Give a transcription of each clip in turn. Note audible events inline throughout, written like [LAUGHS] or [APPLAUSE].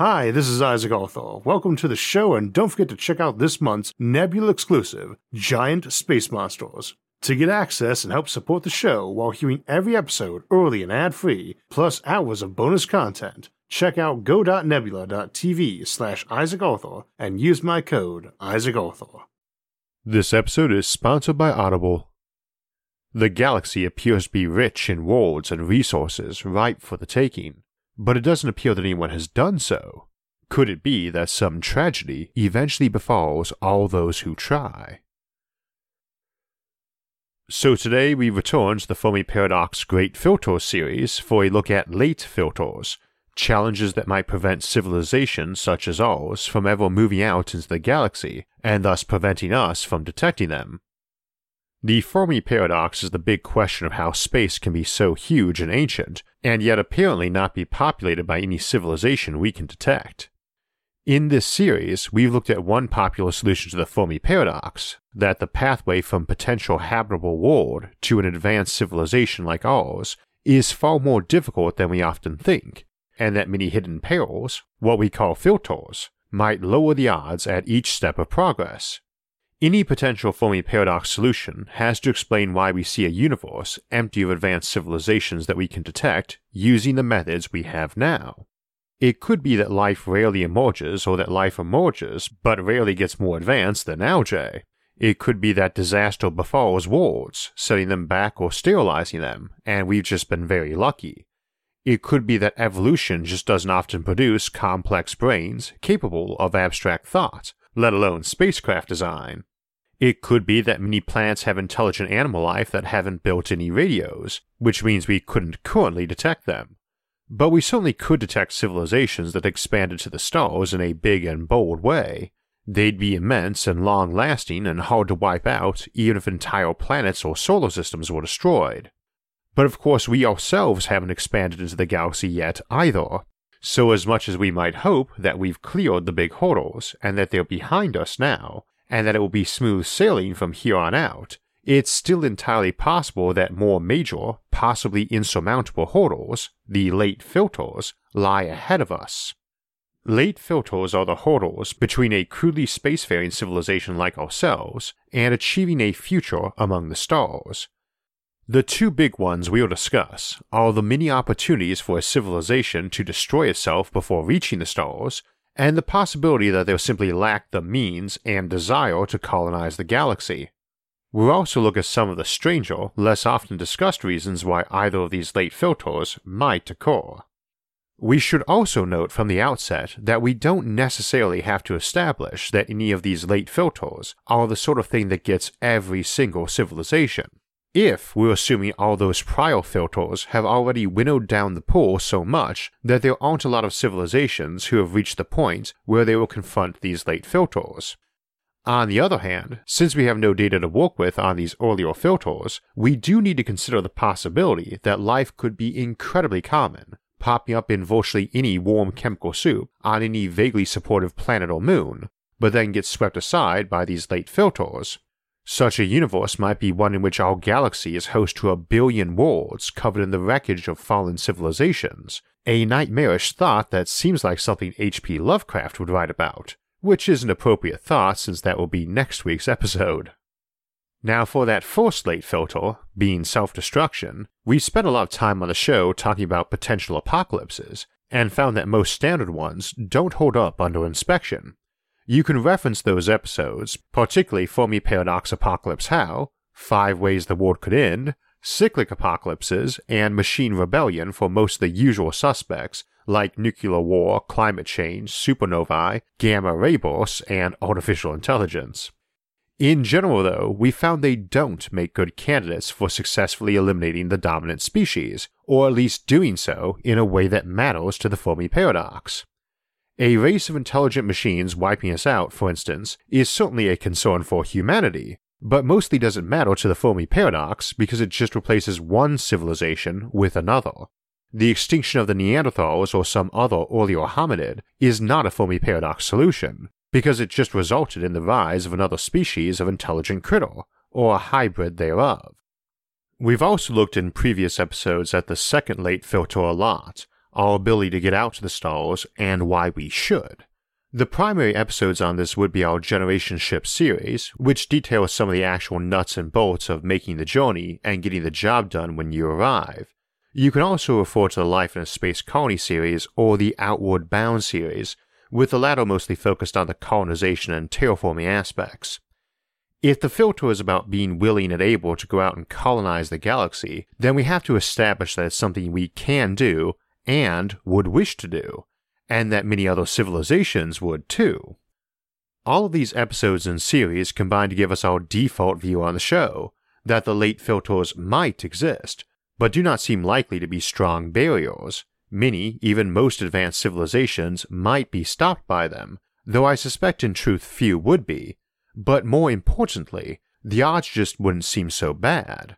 Hi, this is Isaac Arthur. Welcome to the show, and don't forget to check out this month's Nebula exclusive, Giant Space Monsters. To get access and help support the show while hearing every episode early and ad free, plus hours of bonus content, check out go.nebula.tv slash Isaac Arthur and use my code Isaac Arthur. This episode is sponsored by Audible. The galaxy appears to be rich in worlds and resources ripe for the taking, but it doesn't appear that anyone has done so. Could it be that some tragedy eventually befalls all those who try? So today we return to the Fermi Paradox Great Filters series for a look at late filters, challenges that might prevent civilizations such as ours from ever moving out into the galaxy and thus preventing us from detecting them. The Fermi paradox is the big question of how space can be so huge and ancient, and yet apparently not be populated by any civilization we can detect. In this series, we've looked at one popular solution to the Fermi paradox that the pathway from potential habitable world to an advanced civilization like ours is far more difficult than we often think, and that many hidden perils, what we call filters, might lower the odds at each step of progress. Any potential Fermi paradox solution has to explain why we see a universe empty of advanced civilizations that we can detect using the methods we have now. It could be that life rarely emerges or that life emerges but rarely gets more advanced than algae. It could be that disaster befalls worlds, setting them back or sterilizing them, and we've just been very lucky. It could be that evolution just doesn't often produce complex brains capable of abstract thought, let alone spacecraft design. It could be that many plants have intelligent animal life that haven't built any radios, which means we couldn't currently detect them. But we certainly could detect civilizations that expanded to the stars in a big and bold way. They'd be immense and long lasting and hard to wipe out even if entire planets or solar systems were destroyed. But of course, we ourselves haven't expanded into the galaxy yet either. So, as much as we might hope that we've cleared the big hurdles and that they're behind us now, and that it will be smooth sailing from here on out, it's still entirely possible that more major, possibly insurmountable hurdles, the late filters, lie ahead of us. Late filters are the hurdles between a crudely spacefaring civilization like ourselves and achieving a future among the stars. The two big ones we'll discuss are the many opportunities for a civilization to destroy itself before reaching the stars, and the possibility that they'll simply lack the means and desire to colonize the galaxy. We'll also look at some of the stranger, less often discussed reasons why either of these late filters might occur. We should also note from the outset that we don't necessarily have to establish that any of these late filters are the sort of thing that gets every single civilization. If we're assuming all those prior filters have already winnowed down the pool so much that there aren't a lot of civilizations who have reached the point where they will confront these late filters, on the other hand, since we have no data to work with on these earlier filters, we do need to consider the possibility that life could be incredibly common, popping up in virtually any warm chemical soup on any vaguely supportive planet or moon, but then gets swept aside by these late filters. Such a universe might be one in which our galaxy is host to a billion worlds covered in the wreckage of fallen civilizations, a nightmarish thought that seems like something H.P. Lovecraft would write about which is an appropriate thought since that will be next week's episode. Now, for that first late filter, being self destruction, we spent a lot of time on the show talking about potential apocalypses, and found that most standard ones don't hold up under inspection. You can reference those episodes, particularly Fermi Paradox Apocalypse How, Five Ways the World Could End, Cyclic Apocalypses, and Machine Rebellion for most of the usual suspects, like nuclear war, climate change, supernovae, gamma ray bursts, and artificial intelligence. In general, though, we found they don't make good candidates for successfully eliminating the dominant species, or at least doing so in a way that matters to the Fermi paradox. A race of intelligent machines wiping us out, for instance, is certainly a concern for humanity, but mostly doesn't matter to the Fermi paradox because it just replaces one civilization with another. The extinction of the Neanderthals or some other earlier hominid is not a Fermi paradox solution, because it just resulted in the rise of another species of intelligent critter, or a hybrid thereof. We've also looked in previous episodes at the second late filter a lot, our ability to get out to the stars, and why we should. The primary episodes on this would be our Generation Ship series, which details some of the actual nuts and bolts of making the journey and getting the job done when you arrive. You can also refer to the Life in a Space Colony series or the Outward Bound series, with the latter mostly focused on the colonization and terraforming aspects. If the filter is about being willing and able to go out and colonize the galaxy, then we have to establish that it's something we can do and would wish to do, and that many other civilizations would too. All of these episodes and series combine to give us our default view on the show that the late filters might exist, but do not seem likely to be strong barriers, Many, even most advanced civilizations, might be stopped by them, though I suspect in truth few would be. But more importantly, the odds just wouldn't seem so bad.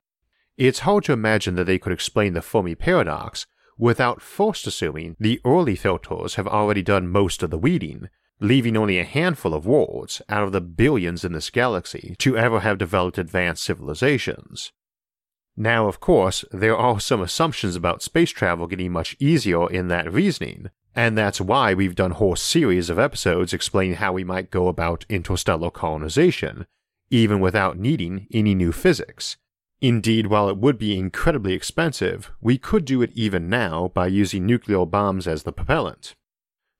It's hard to imagine that they could explain the Fermi paradox without first assuming the early filters have already done most of the weeding, leaving only a handful of worlds out of the billions in this galaxy to ever have developed advanced civilizations. Now, of course, there are some assumptions about space travel getting much easier in that reasoning, and that's why we've done whole series of episodes explaining how we might go about interstellar colonization, even without needing any new physics. Indeed, while it would be incredibly expensive, we could do it even now by using nuclear bombs as the propellant.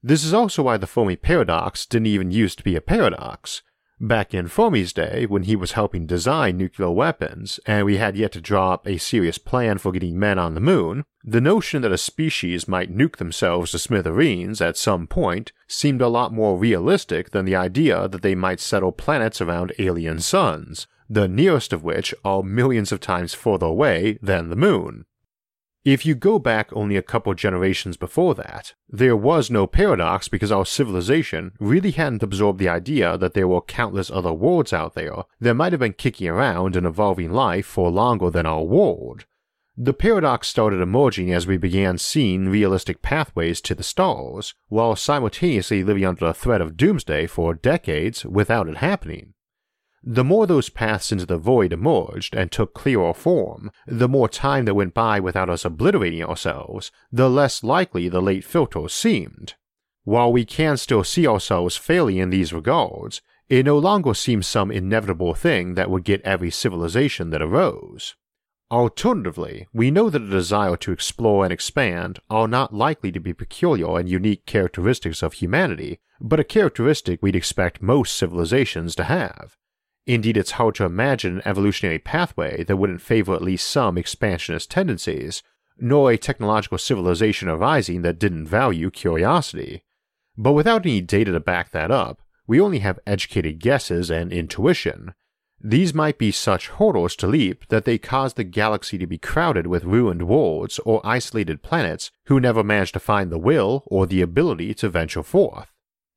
This is also why the Fermi paradox didn't even used to be a paradox. Back in Fermi's day, when he was helping design nuclear weapons, and we had yet to draw up a serious plan for getting men on the moon, the notion that a species might nuke themselves to smithereens at some point seemed a lot more realistic than the idea that they might settle planets around alien suns, the nearest of which are millions of times further away than the moon. If you go back only a couple generations before that, there was no paradox because our civilization really hadn't absorbed the idea that there were countless other worlds out there that might have been kicking around and evolving life for longer than our world. The paradox started emerging as we began seeing realistic pathways to the stars, while simultaneously living under the threat of doomsday for decades without it happening. The more those paths into the void emerged and took clearer form, the more time that went by without us obliterating ourselves, the less likely the late filters seemed. While we can still see ourselves failing in these regards, it no longer seems some inevitable thing that would get every civilization that arose. Alternatively, we know that a desire to explore and expand are not likely to be peculiar and unique characteristics of humanity, but a characteristic we'd expect most civilizations to have. Indeed, it's hard to imagine an evolutionary pathway that wouldn't favor at least some expansionist tendencies, nor a technological civilization arising that didn't value curiosity. But without any data to back that up, we only have educated guesses and intuition. These might be such hurdles to leap that they cause the galaxy to be crowded with ruined worlds or isolated planets who never managed to find the will or the ability to venture forth.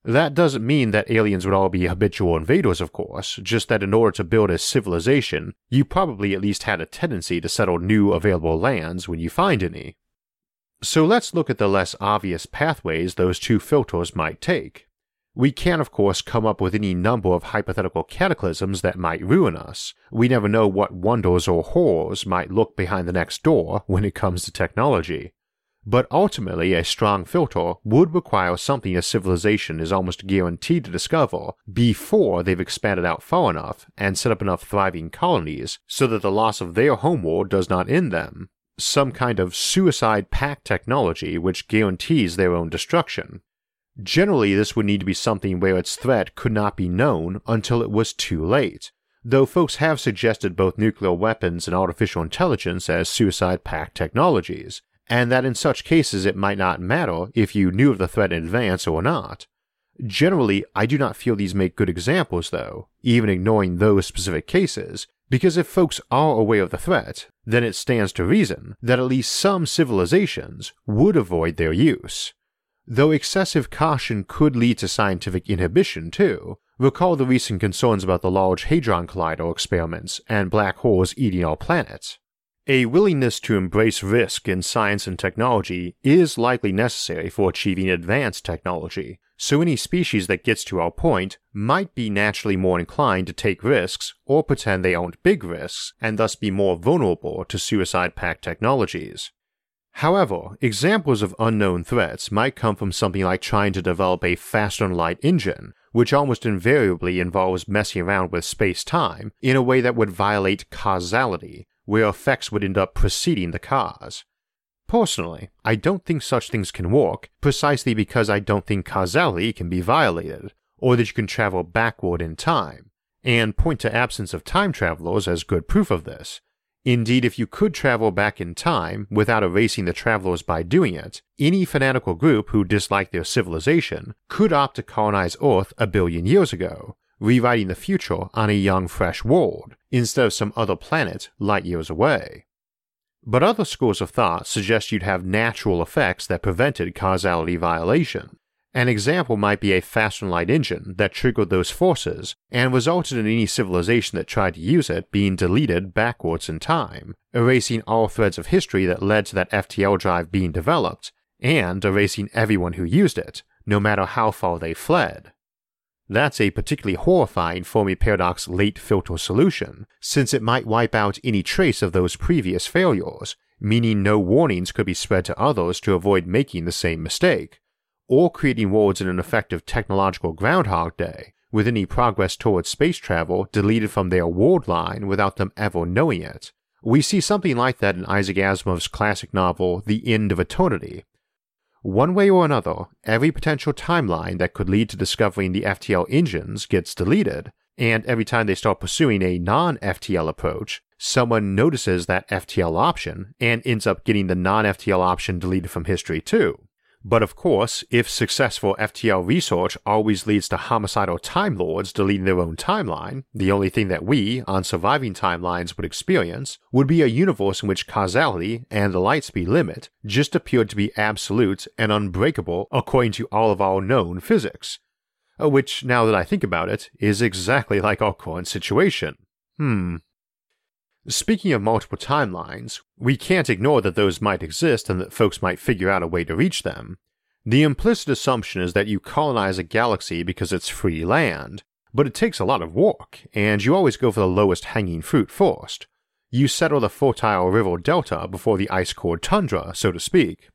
That doesn't mean that aliens would all be habitual invaders, of course, just that in order to build a civilization, you probably at least had a tendency to settle new available lands when you find any. So let's look at the less obvious pathways those two filters might take. We can, of course, come up with any number of hypothetical cataclysms that might ruin us. We never know what wonders or horrors might look behind the next door when it comes to technology. But ultimately, a strong filter would require something a civilization is almost guaranteed to discover before they've expanded out far enough and set up enough thriving colonies so that the loss of their homeworld does not end them. Some kind of suicide pact technology which guarantees their own destruction. Generally, this would need to be something where its threat could not be known until it was too late, though folks have suggested both nuclear weapons and artificial intelligence as suicide pact technologies, and that in such cases it might not matter if you knew of the threat in advance or not. Generally, I do not feel these make good examples, though, even ignoring those specific cases, because if folks are aware of the threat, then it stands to reason that at least some civilizations would avoid their use. Though excessive caution could lead to scientific inhibition, too, recall the recent concerns about the Large Hadron Collider experiments and black holes eating our planet. A willingness to embrace risk in science and technology is likely necessary for achieving advanced technology, so any species that gets to our point might be naturally more inclined to take risks or pretend they aren't big risks and thus be more vulnerable to suicide pact technologies. However, examples of unknown threats might come from something like trying to develop a faster light engine, which almost invariably involves messing around with space time in a way that would violate causality, where effects would end up preceding the cause. Personally, I don't think such things can work precisely because I don't think causality can be violated, or that you can travel backward in time, and point to absence of time travelers as good proof of this, Indeed, if you could travel back in time without erasing the travelers by doing it, any fanatical group who disliked their civilization could opt to colonize Earth a billion years ago, rewriting the future on a young, fresh world, instead of some other planet light years away. But other schools of thought suggest you'd have natural effects that prevented causality violation, an example might be a faster light engine that triggered those forces and resulted in any civilization that tried to use it being deleted backwards in time, erasing all threads of history that led to that FTL drive being developed, and erasing everyone who used it, no matter how far they fled. That's a particularly horrifying Fermi Paradox late filter solution, since it might wipe out any trace of those previous failures, meaning no warnings could be spread to others to avoid making the same mistake, or creating worlds in an effective technological Groundhog Day, with any progress towards space travel deleted from their world line without them ever knowing it. We see something like that in Isaac Asimov's classic novel, The End of Eternity. One way or another, every potential timeline that could lead to discovering the FTL engines gets deleted, and every time they start pursuing a non FTL approach, someone notices that FTL option and ends up getting the non FTL option deleted from history too. But of course, if successful FTL research always leads to homicidal Time Lords deleting their own timeline, the only thing that we, on surviving timelines, would experience would be a universe in which causality and the light speed limit just appeared to be absolute and unbreakable according to all of our known physics. Uh, which, now that I think about it, is exactly like our current situation. Hmm, Speaking of multiple timelines, we can't ignore that those might exist and that folks might figure out a way to reach them. The implicit assumption is that you colonize a galaxy because it's free land, but it takes a lot of work, and you always go for the lowest hanging fruit first. You settle the fertile river delta before the ice cored tundra, so to speak.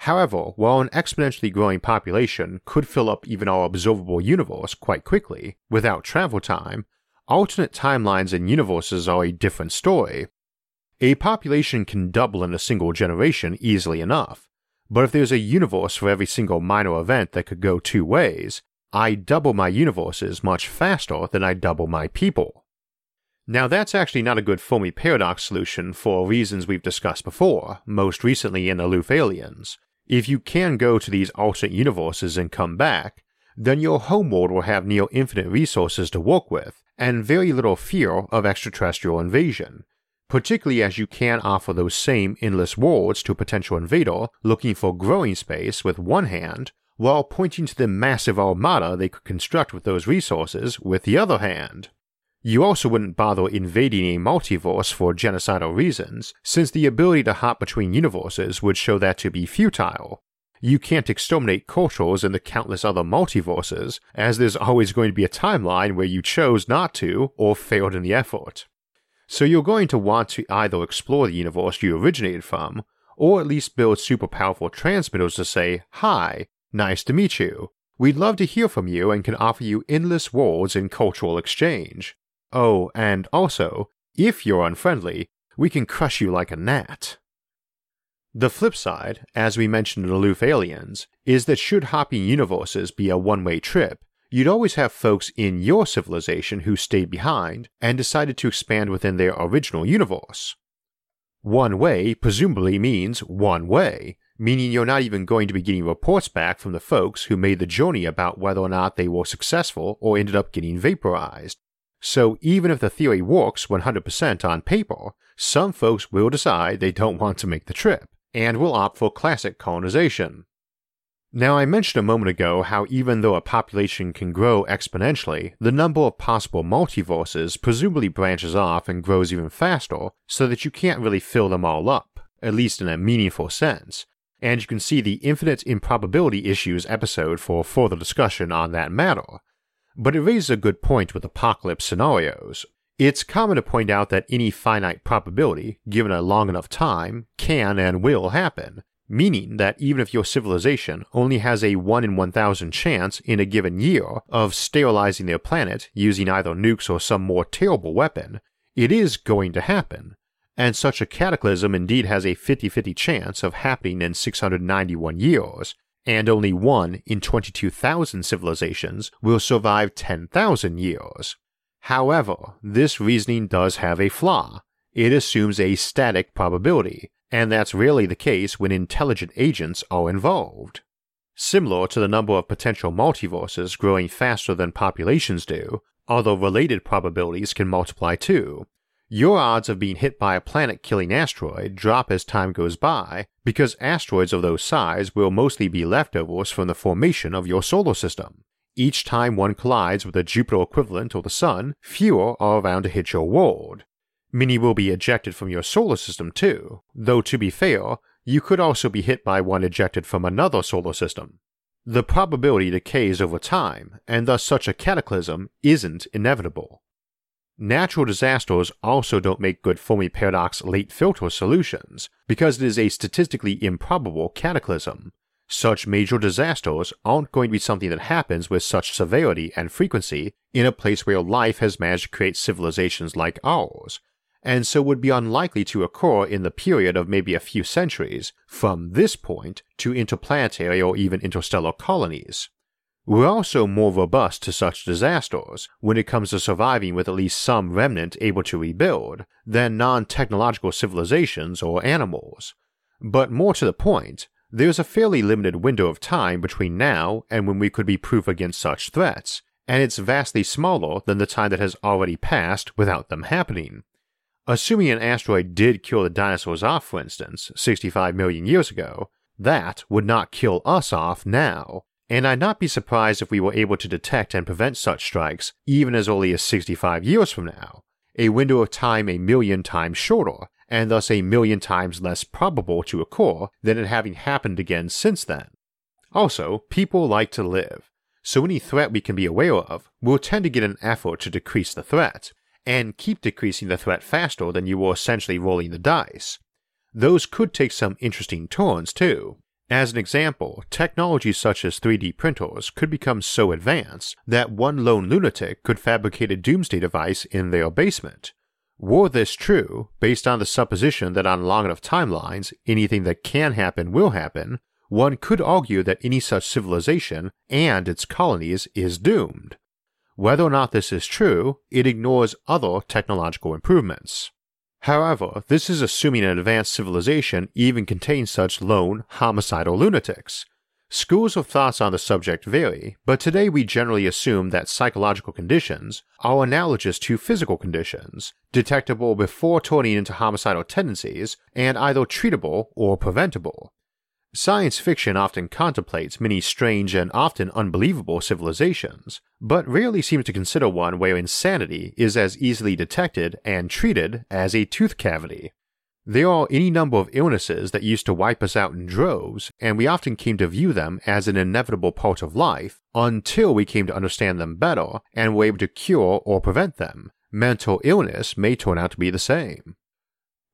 However, while an exponentially growing population could fill up even our observable universe quite quickly, without travel time, alternate timelines and universes are a different story. A population can double in a single generation easily enough, but if there's a universe for every single minor event that could go two ways, I double my universes much faster than I double my people. Now that's actually not a good Fermi paradox solution for reasons we've discussed before, most recently in Aloof Aliens. If you can go to these alternate universes and come back, then your homeworld will have near infinite resources to work with, and very little fear of extraterrestrial invasion, particularly as you can offer those same endless worlds to a potential invader looking for growing space with one hand, while pointing to the massive armada they could construct with those resources with the other hand. You also wouldn't bother invading a multiverse for genocidal reasons, since the ability to hop between universes would show that to be futile, you can't exterminate cultures and the countless other multiverses, as there's always going to be a timeline where you chose not to or failed in the effort. So you're going to want to either explore the universe you originated from, or at least build super powerful transmitters to say, Hi, nice to meet you. We'd love to hear from you and can offer you endless worlds in cultural exchange. Oh, and also, if you're unfriendly, we can crush you like a gnat. The flip side, as we mentioned in Aloof Aliens, is that should hopping universes be a one way trip, you'd always have folks in your civilization who stayed behind and decided to expand within their original universe. One way presumably means one way, meaning you're not even going to be getting reports back from the folks who made the journey about whether or not they were successful or ended up getting vaporized. So even if the theory works 100% on paper, some folks will decide they don't want to make the trip and will opt for classic colonization. Now, I mentioned a moment ago how even though a population can grow exponentially, the number of possible multiverses presumably branches off and grows even faster, so that you can't really fill them all up, at least in a meaningful sense. And you can see the Infinite Improbability Issues episode for further discussion on that matter. But it raises a good point with apocalypse scenarios. It's common to point out that any finite probability, given a long enough time, can and will happen, meaning that even if your civilization only has a 1 in 1000 chance in a given year of sterilizing their planet using either nukes or some more terrible weapon, it is going to happen. And such a cataclysm indeed has a 50 50 chance of happening in 691 years, and only 1 in 22,000 civilizations will survive 10,000 years. However, this reasoning does have a flaw. It assumes a static probability, and that's rarely the case when intelligent agents are involved. Similar to the number of potential multiverses growing faster than populations do, although related probabilities can multiply too. Your odds of being hit by a planet killing asteroid drop as time goes by because asteroids of those size will mostly be leftovers from the formation of your solar system. Each time one collides with a Jupiter equivalent or the Sun, fewer are around to hit your world. Many will be ejected from your solar system too, though to be fair, you could also be hit by one ejected from another solar system. The probability decays over time, and thus such a cataclysm isn't inevitable. Natural disasters also don't make good Fermi paradox late filter solutions, because it is a statistically improbable cataclysm, such major disasters aren't going to be something that happens with such severity and frequency in a place where life has managed to create civilizations like ours, and so would be unlikely to occur in the period of maybe a few centuries from this point to interplanetary or even interstellar colonies. We're also more robust to such disasters when it comes to surviving with at least some remnant able to rebuild than non technological civilizations or animals. But more to the point, there's a fairly limited window of time between now and when we could be proof against such threats, and it's vastly smaller than the time that has already passed without them happening. Assuming an asteroid did kill the dinosaurs off, for instance, 65 million years ago, that would not kill us off now, and I'd not be surprised if we were able to detect and prevent such strikes even as early as 65 years from now, a window of time a million times shorter, and thus a million times less probable to occur than it having happened again since then. Also, people like to live, so any threat we can be aware of will tend to get an effort to decrease the threat, and keep decreasing the threat faster than you were essentially rolling the dice. Those could take some interesting turns too. As an example, technologies such as 3D printers could become so advanced that one lone lunatic could fabricate a doomsday device in their basement, were this true, based on the supposition that on long enough timelines, anything that can happen will happen, one could argue that any such civilization and its colonies is doomed. Whether or not this is true, it ignores other technological improvements. However, this is assuming an advanced civilization even contains such lone, homicidal lunatics, Schools of thoughts on the subject vary, but today we generally assume that psychological conditions are analogous to physical conditions, detectable before turning into homicidal tendencies, and either treatable or preventable. Science fiction often contemplates many strange and often unbelievable civilizations, but rarely seems to consider one where insanity is as easily detected and treated as a tooth cavity. There are any number of illnesses that used to wipe us out in droves, and we often came to view them as an inevitable part of life until we came to understand them better and were able to cure or prevent them. Mental illness may turn out to be the same.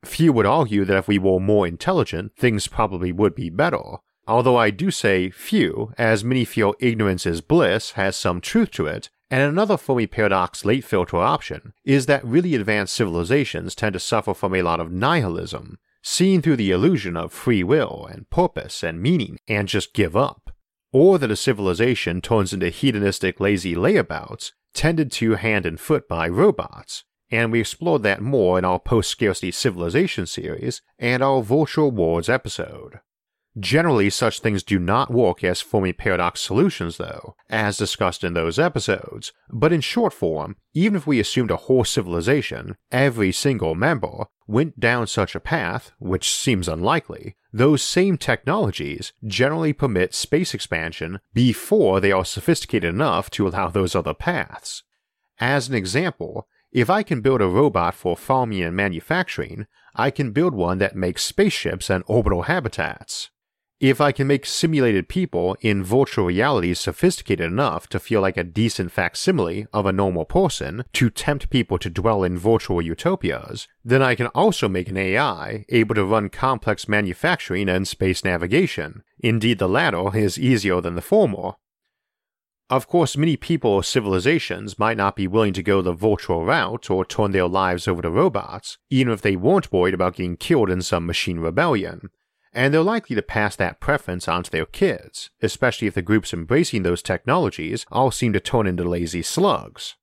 Few would argue that if we were more intelligent, things probably would be better. Although I do say few, as many feel ignorance is bliss has some truth to it, and another Fermi paradox late filter option is that really advanced civilizations tend to suffer from a lot of nihilism, seeing through the illusion of free will and purpose and meaning and just give up. Or that a civilization turns into hedonistic lazy layabouts tended to hand and foot by robots, and we explored that more in our post scarcity civilization series and our virtual worlds episode. Generally, such things do not work as Fermi paradox solutions, though, as discussed in those episodes, but in short form, even if we assumed a whole civilization, every single member, went down such a path, which seems unlikely, those same technologies generally permit space expansion before they are sophisticated enough to allow those other paths. As an example, if I can build a robot for farming and manufacturing, I can build one that makes spaceships and orbital habitats. If I can make simulated people in virtual reality sophisticated enough to feel like a decent facsimile of a normal person to tempt people to dwell in virtual utopias, then I can also make an AI able to run complex manufacturing and space navigation. Indeed, the latter is easier than the former. Of course, many people or civilizations might not be willing to go the virtual route or turn their lives over to robots, even if they weren't worried about getting killed in some machine rebellion and they're likely to pass that preference on to their kids, especially if the groups embracing those technologies all seem to turn into lazy slugs.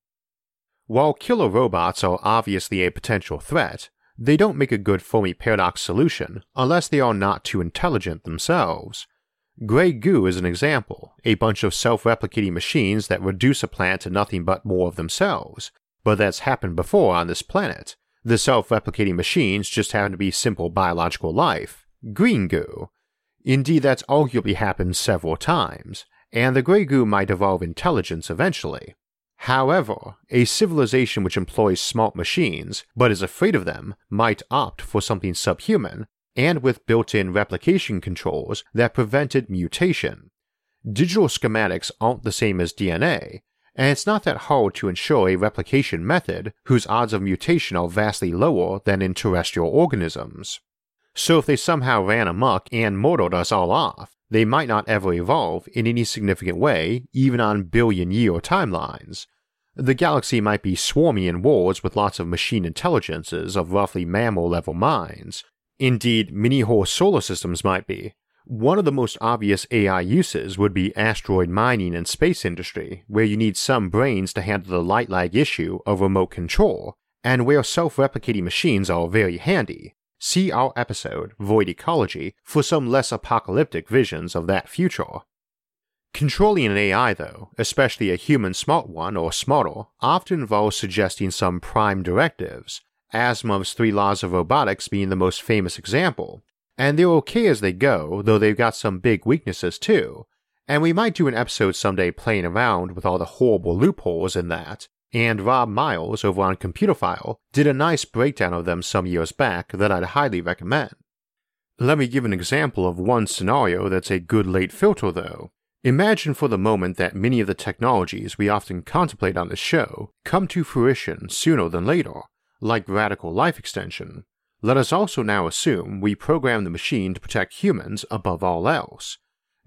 While killer robots are obviously a potential threat, they don't make a good Fermi paradox solution unless they are not too intelligent themselves. Grey Goo is an example, a bunch of self replicating machines that reduce a planet to nothing but more of themselves, but that's happened before on this planet. The self replicating machines just happen to be simple biological life, green goo. Indeed, that's arguably happened several times, and the grey goo might evolve intelligence eventually. However, a civilization which employs smart machines but is afraid of them might opt for something subhuman and with built in replication controls that prevented mutation. Digital schematics aren't the same as DNA, and it's not that hard to ensure a replication method whose odds of mutation are vastly lower than in terrestrial organisms. So if they somehow ran amok and murdered us all off, they might not ever evolve in any significant way, even on billion year timelines. The galaxy might be swarmy in wars with lots of machine intelligences of roughly mammal level minds. Indeed, many whole solar systems might be. One of the most obvious AI uses would be asteroid mining and space industry, where you need some brains to handle the light lag issue of remote control, and where self replicating machines are very handy. See our episode, Void Ecology, for some less apocalyptic visions of that future. Controlling an AI, though, especially a human smart one or smarter, often involves suggesting some prime directives, Asimov's three laws of robotics being the most famous example. And they're okay as they go, though they've got some big weaknesses too. And we might do an episode someday playing around with all the horrible loopholes in that, and Rob Miles over on Computerphile did a nice breakdown of them some years back that I'd highly recommend. Let me give an example of one scenario that's a good late filter though. Imagine for the moment that many of the technologies we often contemplate on the show come to fruition sooner than later, like radical life extension. Let us also now assume we program the machine to protect humans above all else,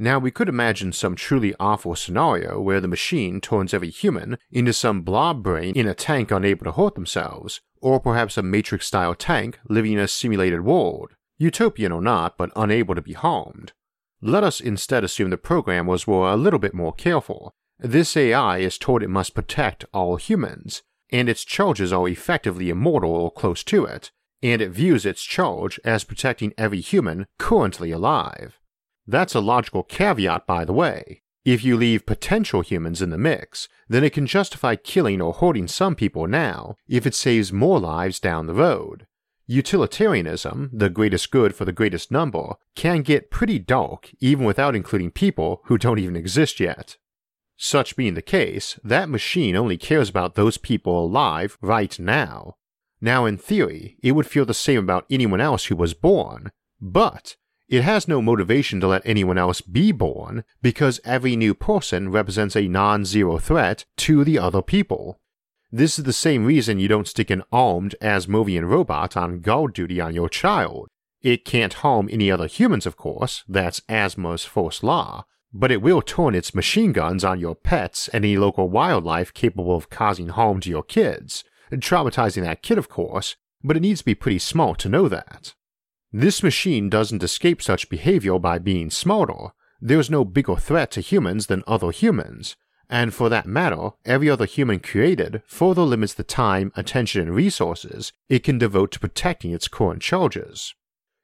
now, we could imagine some truly awful scenario where the machine turns every human into some blob brain in a tank unable to hurt themselves, or perhaps a Matrix style tank living in a simulated world, utopian or not, but unable to be harmed. Let us instead assume the programmers were a little bit more careful. This AI is told it must protect all humans, and its charges are effectively immortal or close to it, and it views its charge as protecting every human currently alive. That's a logical caveat, by the way. If you leave potential humans in the mix, then it can justify killing or hoarding some people now if it saves more lives down the road. Utilitarianism, the greatest good for the greatest number, can get pretty dark even without including people who don't even exist yet. Such being the case, that machine only cares about those people alive right now. Now, in theory, it would feel the same about anyone else who was born, but it has no motivation to let anyone else be born because every new person represents a non zero threat to the other people. This is the same reason you don't stick an armed Asimovian robot on guard duty on your child. It can't harm any other humans, of course, that's Asimov's first law, but it will turn its machine guns on your pets and any local wildlife capable of causing harm to your kids, traumatizing that kid, of course, but it needs to be pretty smart to know that. This machine doesn't escape such behavior by being smarter. There's no bigger threat to humans than other humans, and for that matter, every other human created further limits the time, attention, and resources it can devote to protecting its current charges.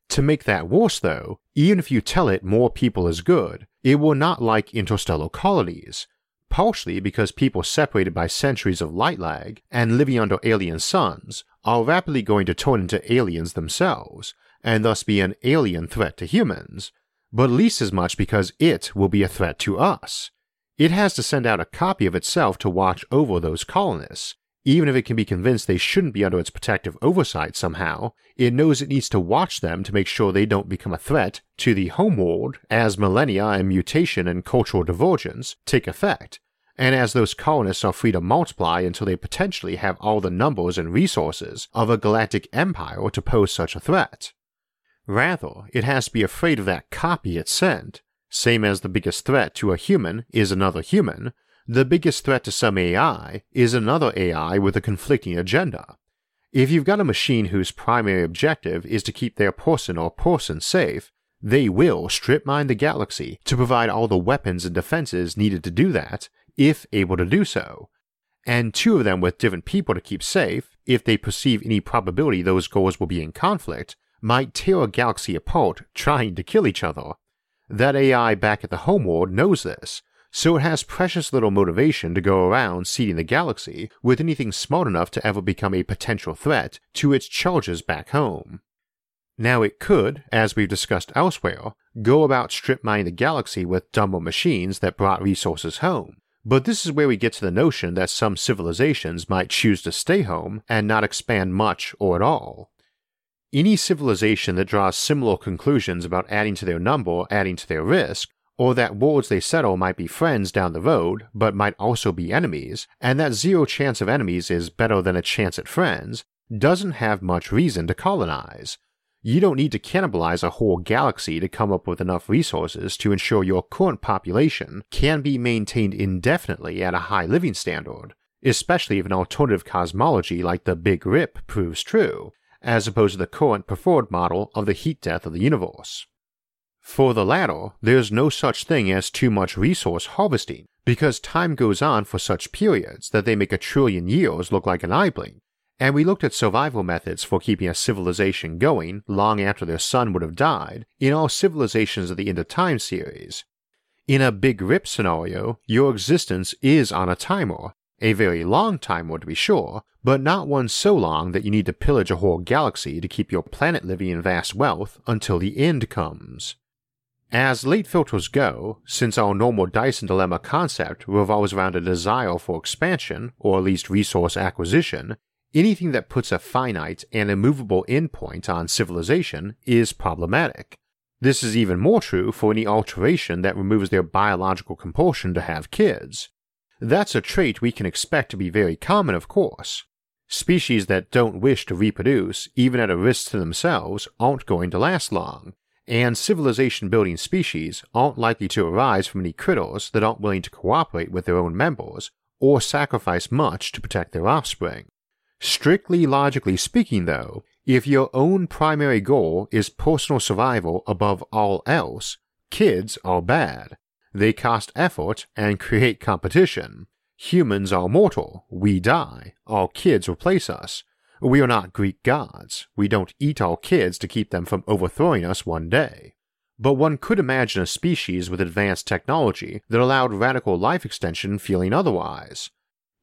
To make that worse, though, even if you tell it more people is good, it will not like interstellar colonies, partially because people separated by centuries of light lag and living under alien suns are rapidly going to turn into aliens themselves, and thus be an alien threat to humans, but at least as much because it will be a threat to us. It has to send out a copy of itself to watch over those colonists, even if it can be convinced they shouldn't be under its protective oversight somehow, it knows it needs to watch them to make sure they don't become a threat to the homeworld as millennia and mutation and cultural divergence take effect, and as those colonists are free to multiply until they potentially have all the numbers and resources of a galactic empire to pose such a threat. Rather, it has to be afraid of that copy it sent, same as the biggest threat to a human is another human, the biggest threat to some AI is another AI with a conflicting agenda. If you've got a machine whose primary objective is to keep their person or person safe, they will strip mine the galaxy to provide all the weapons and defenses needed to do that, if able to do so. And two of them with different people to keep safe, if they perceive any probability those goals will be in conflict, might tear a galaxy apart trying to kill each other. That AI back at the homeworld knows this, so it has precious little motivation to go around seeding the galaxy with anything smart enough to ever become a potential threat to its charges back home. Now it could, as we've discussed elsewhere, go about strip mining the galaxy with dumber machines that brought resources home, but this is where we get to the notion that some civilizations might choose to stay home and not expand much or at all. Any civilization that draws similar conclusions about adding to their number, adding to their risk, or that worlds they settle might be friends down the road, but might also be enemies, and that zero chance of enemies is better than a chance at friends, doesn't have much reason to colonize. You don't need to cannibalize a whole galaxy to come up with enough resources to ensure your current population can be maintained indefinitely at a high living standard, especially if an alternative cosmology like the Big Rip proves true, as opposed to the current preferred model of the heat death of the universe. For the latter, there's no such thing as too much resource harvesting, because time goes on for such periods that they make a trillion years look like an eye blink, and we looked at survival methods for keeping a civilization going long after their sun would have died in all civilizations of the End of Time series. In a Big Rip scenario, your existence is on a timer, a very long timer to be sure, but not one so long that you need to pillage a whole galaxy to keep your planet living in vast wealth until the end comes. As late filters go, since our normal Dyson dilemma concept revolves around a desire for expansion, or at least resource acquisition, anything that puts a finite and immovable endpoint on civilization is problematic. This is even more true for any alteration that removes their biological compulsion to have kids. That's a trait we can expect to be very common, of course. Species that don't wish to reproduce, even at a risk to themselves, aren't going to last long, and civilization building species aren't likely to arise from any critters that aren't willing to cooperate with their own members or sacrifice much to protect their offspring. Strictly logically speaking, though, if your own primary goal is personal survival above all else, kids are bad. They cost effort and create competition. Humans are mortal, we die, our kids replace us, we are not Greek gods. We don't eat our kids to keep them from overthrowing us one day. But one could imagine a species with advanced technology that allowed radical life extension feeling otherwise.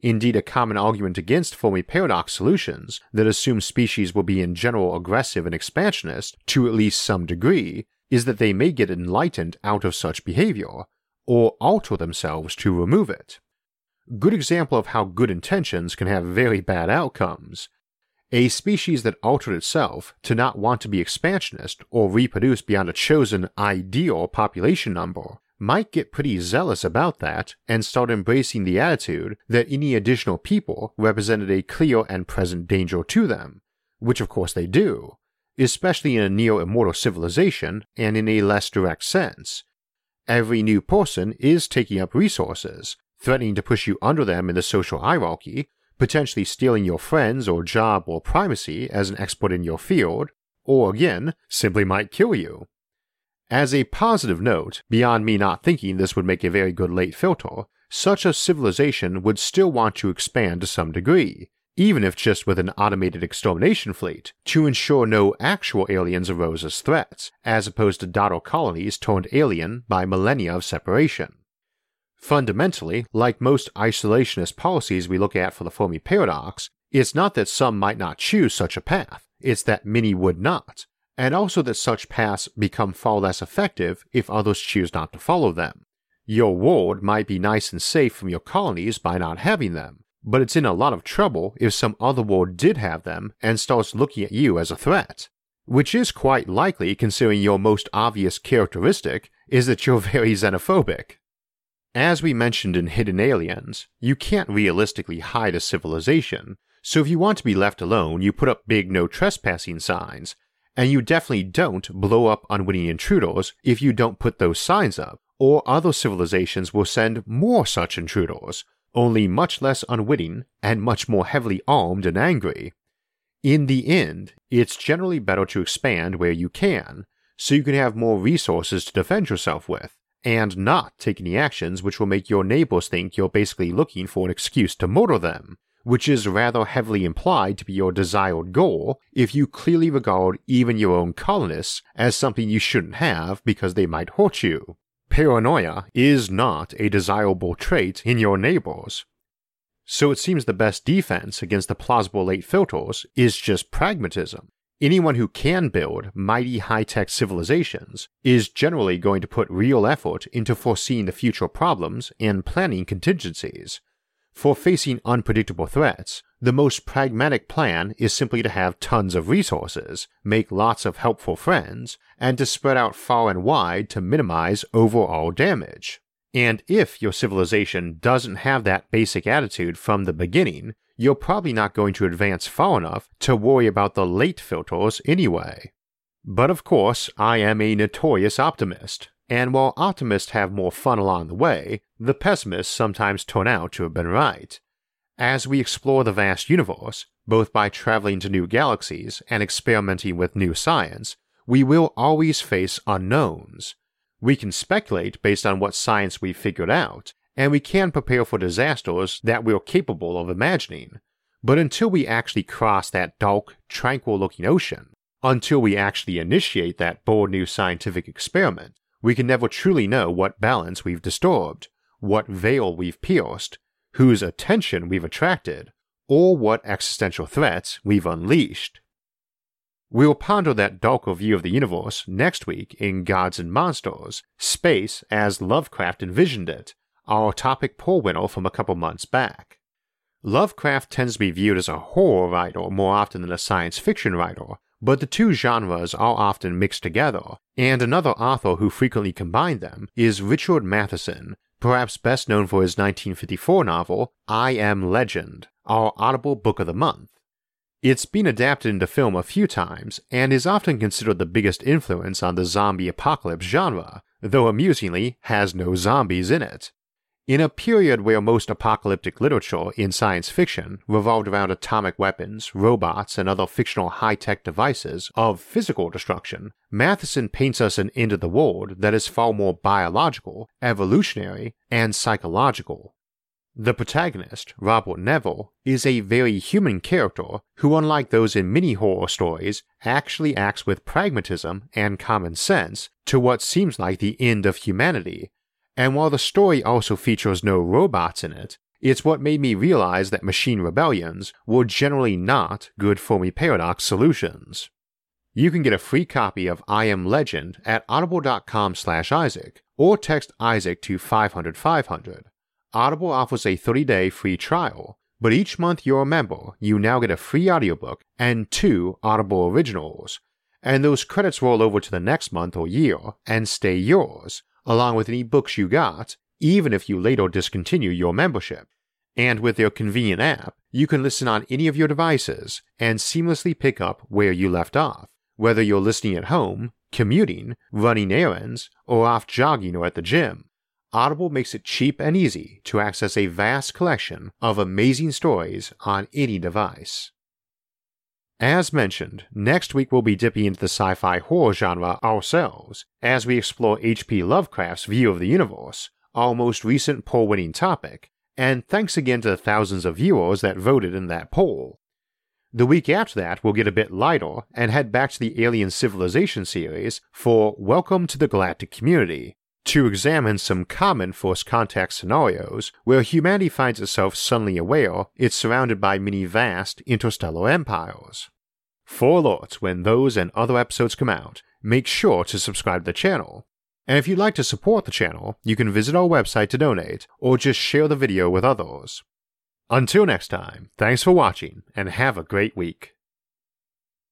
Indeed, a common argument against Fermi paradox solutions that assume species will be in general aggressive and expansionist to at least some degree is that they may get enlightened out of such behavior, or alter themselves to remove it. Good example of how good intentions can have very bad outcomes. A species that altered itself to not want to be expansionist or reproduce beyond a chosen ideal population number might get pretty zealous about that and start embracing the attitude that any additional people represented a clear and present danger to them, which of course they do, especially in a near immortal civilization and in a less direct sense. Every new person is taking up resources, threatening to push you under them in the social hierarchy, potentially stealing your friends or job or primacy as an expert in your field, or again, simply might kill you. As a positive note, beyond me not thinking this would make a very good late filter, such a civilization would still want to expand to some degree, even if just with an automated extermination fleet, to ensure no actual aliens arose as threats, as opposed to daughter colonies turned alien by millennia of separation. Fundamentally, like most isolationist policies we look at for the Fermi paradox, it's not that some might not choose such a path, it's that many would not, and also that such paths become far less effective if others choose not to follow them. Your world might be nice and safe from your colonies by not having them, but it's in a lot of trouble if some other world did have them and starts looking at you as a threat. Which is quite likely considering your most obvious characteristic is that you're [LAUGHS] very xenophobic. As we mentioned in Hidden Aliens, you can't realistically hide a civilization, so if you want to be left alone, you put up big no trespassing signs, and you definitely don't blow up unwitting intruders if you don't put those signs up, or other civilizations will send more such intruders, only much less unwitting and much more heavily armed and angry. In the end, it's generally better to expand where you can, so you can have more resources to defend yourself with, and not take any actions which will make your neighbors think you're basically looking for an excuse to murder them, which is rather heavily implied to be your desired goal if you clearly regard even your own colonists as something you shouldn't have because they might hurt you. Paranoia is not a desirable trait in your neighbors. So it seems the best defense against the plausible late filters is just pragmatism. Anyone who can build mighty high tech civilizations is generally going to put real effort into foreseeing the future problems and planning contingencies. For facing unpredictable threats, the most pragmatic plan is simply to have tons of resources, make lots of helpful friends, and to spread out far and wide to minimize overall damage. And if your civilization doesn't have that basic attitude from the beginning, you're probably not going to advance far enough to worry about the late filters anyway. But of course, I am a notorious optimist, and while optimists have more fun along the way, the pessimists sometimes turn out to have been right. As we explore the vast universe, both by traveling to new galaxies and experimenting with new science, we will always face unknowns. We can speculate based on what science we've figured out, and we can prepare for disasters that we're capable of imagining. But until we actually cross that dark, tranquil looking ocean, until we actually initiate that bold new scientific experiment, we can never truly know what balance we've disturbed, what veil we've pierced, whose attention we've attracted, or what existential threats we've unleashed. We'll ponder that darker view of the universe next week in Gods and Monsters, Space as Lovecraft envisioned it, our topic poll winner from a couple months back. Lovecraft tends to be viewed as a horror writer more often than a science fiction writer, but the two genres are often mixed together, and another author who frequently combined them is Richard Matheson, perhaps best known for his 1954 novel I Am Legend, our Audible Book of the Month. It's been adapted into film a few times and is often considered the biggest influence on the zombie apocalypse genre, though amusingly has no zombies in it. In a period where most apocalyptic literature in science fiction revolved around atomic weapons, robots, and other fictional high tech devices of physical destruction, Matheson paints us an end of the world that is far more biological, evolutionary, and psychological. The protagonist, Robert Neville, is a very human character who, unlike those in many horror stories, actually acts with pragmatism and common sense to what seems like the end of humanity and while the story also features no robots in it, it's what made me realize that machine rebellions were generally not good Fermi Paradox solutions. You can get a free copy of I Am Legend at audible.com slash Isaac or text Isaac to 500 500. Audible offers a 30-day free trial, but each month you're a member, you now get a free audiobook and two Audible originals, and those credits roll over to the next month or year and stay yours, along with any books you got, even if you later discontinue your membership. And with their convenient app, you can listen on any of your devices and seamlessly pick up where you left off, whether you're listening at home, commuting, running errands, or off jogging or at the gym. Audible makes it cheap and easy to access a vast collection of amazing stories on any device. As mentioned, next week we'll be dipping into the sci fi horror genre ourselves as we explore H.P. Lovecraft's view of the universe, our most recent poll winning topic, and thanks again to the thousands of viewers that voted in that poll. The week after that, we'll get a bit lighter and head back to the Alien Civilization series for Welcome to the Galactic Community, to examine some common first contact scenarios where humanity finds itself suddenly aware it's surrounded by many vast interstellar empires. For alerts when those and other episodes come out, make sure to subscribe to the channel. And if you'd like to support the channel, you can visit our website to donate or just share the video with others. Until next time, thanks for watching and have a great week.